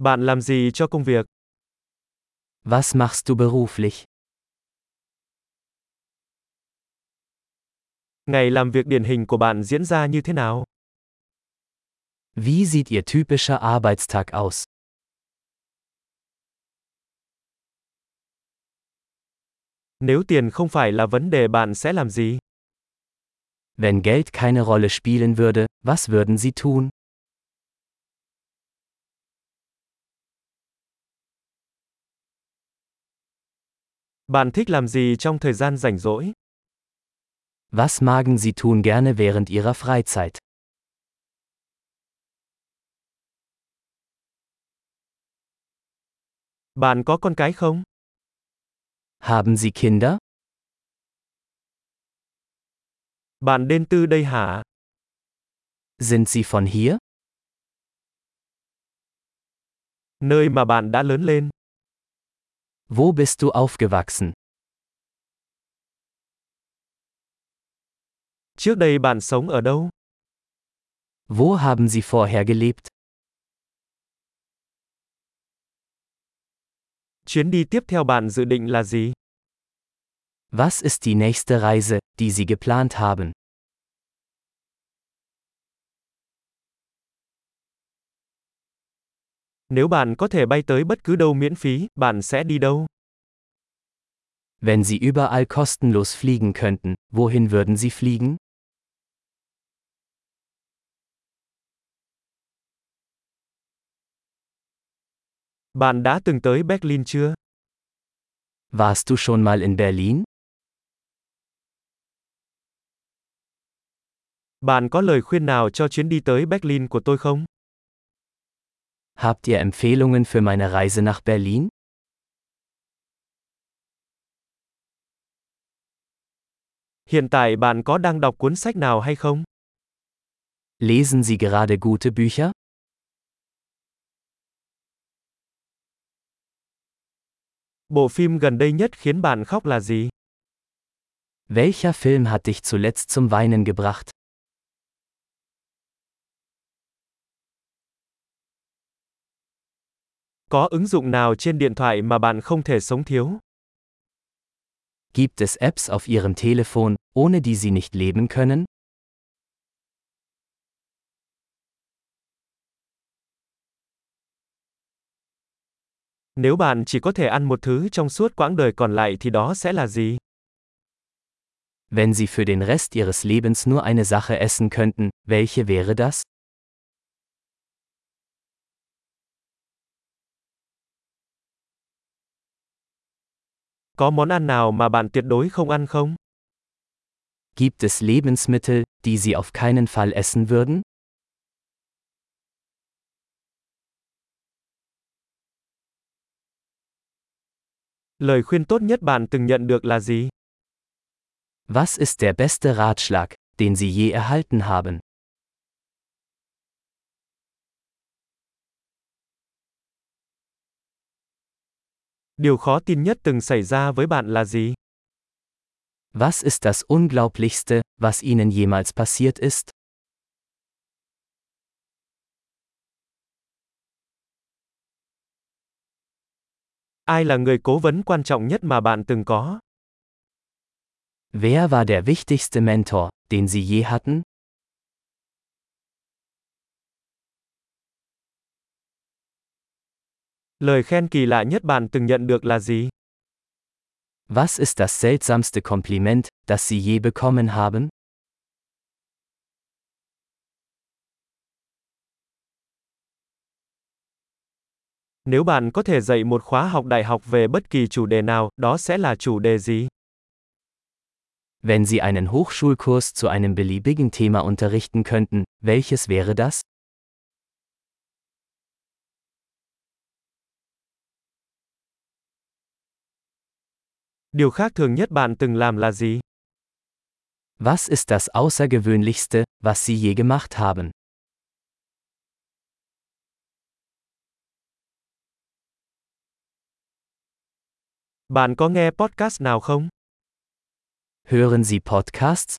Bạn làm gì cho công việc? Was machst du beruflich? Ngày làm việc điển hình của bạn diễn ra như thế nào? Wie sieht Ihr typischer Arbeitstag aus? Nếu tiền không phải là vấn đề bạn sẽ làm gì? Wenn Geld keine Rolle spielen würde, was würden Sie tun? Bạn thích làm gì trong thời gian rảnh rỗi? Was magen Sie tun gerne während Ihrer Freizeit? Bạn có con cái không? Haben Sie Kinder? Bạn đến từ đây hả? Sind Sie von hier? Nơi mà bạn đã lớn lên. Wo bist du aufgewachsen? Trước đây bạn sống ở đâu? Wo haben Sie vorher gelebt? Chuyến đi tiếp theo bạn dự định là gì? Was ist die nächste Reise, die Sie geplant haben? Nếu bạn có thể bay tới bất cứ đâu miễn phí, bạn sẽ đi đâu? Wenn Sie überall kostenlos fliegen könnten, wohin würden Sie fliegen? Bạn đã từng tới Berlin chưa? Warst du schon mal in Berlin? Bạn có lời khuyên nào cho chuyến đi tới Berlin của tôi không? Habt ihr Empfehlungen für meine Reise nach Berlin? Hiện tại bạn có đang đọc cuốn sách nào hay không? Lesen Sie gerade gute Bücher? Bộ phim gần đây nhất khiến bạn khóc là gì? Welcher Film hat dich zuletzt zum Weinen gebracht? Có ứng dụng nào trên điện thoại mà bạn không thể sống thiếu? Gibt es Apps auf Ihrem Telefon, ohne die Sie nicht leben können? Nếu bạn chỉ có thể ăn một thứ trong suốt quãng đời còn lại thì đó sẽ là gì? Wenn Sie für den Rest Ihres Lebens nur eine Sache essen könnten, welche wäre das? Có món ăn nào mà bạn tuyệt đối không ăn không? Gibt es Lebensmittel, die Sie auf keinen Fall essen würden? Lời khuyên tốt nhất bạn từng nhận được là gì? Was ist der beste Ratschlag, den Sie je erhalten haben? Điều khó tin nhất từng xảy ra với bạn là gì? Was ist das Unglaublichste, was Ihnen jemals passiert ist? Ai là người cố vấn quan trọng nhất mà bạn từng có? Wer war der wichtigste Mentor, den Sie je hatten? Lời khen kỳ lạ nhất bạn từng nhận được là gì? Was ist das seltsamste Kompliment, das Sie je bekommen haben? Nếu bạn có thể dạy một khóa học đại học về bất kỳ chủ đề nào, đó sẽ là chủ đề gì? Wenn Sie einen Hochschulkurs zu einem beliebigen Thema unterrichten könnten, welches wäre das? Điều khác thường nhất bạn từng làm là gì? Was ist das Außergewöhnlichste, was Sie je gemacht haben? Bạn có nghe podcast nào không? Hören Sie Podcasts?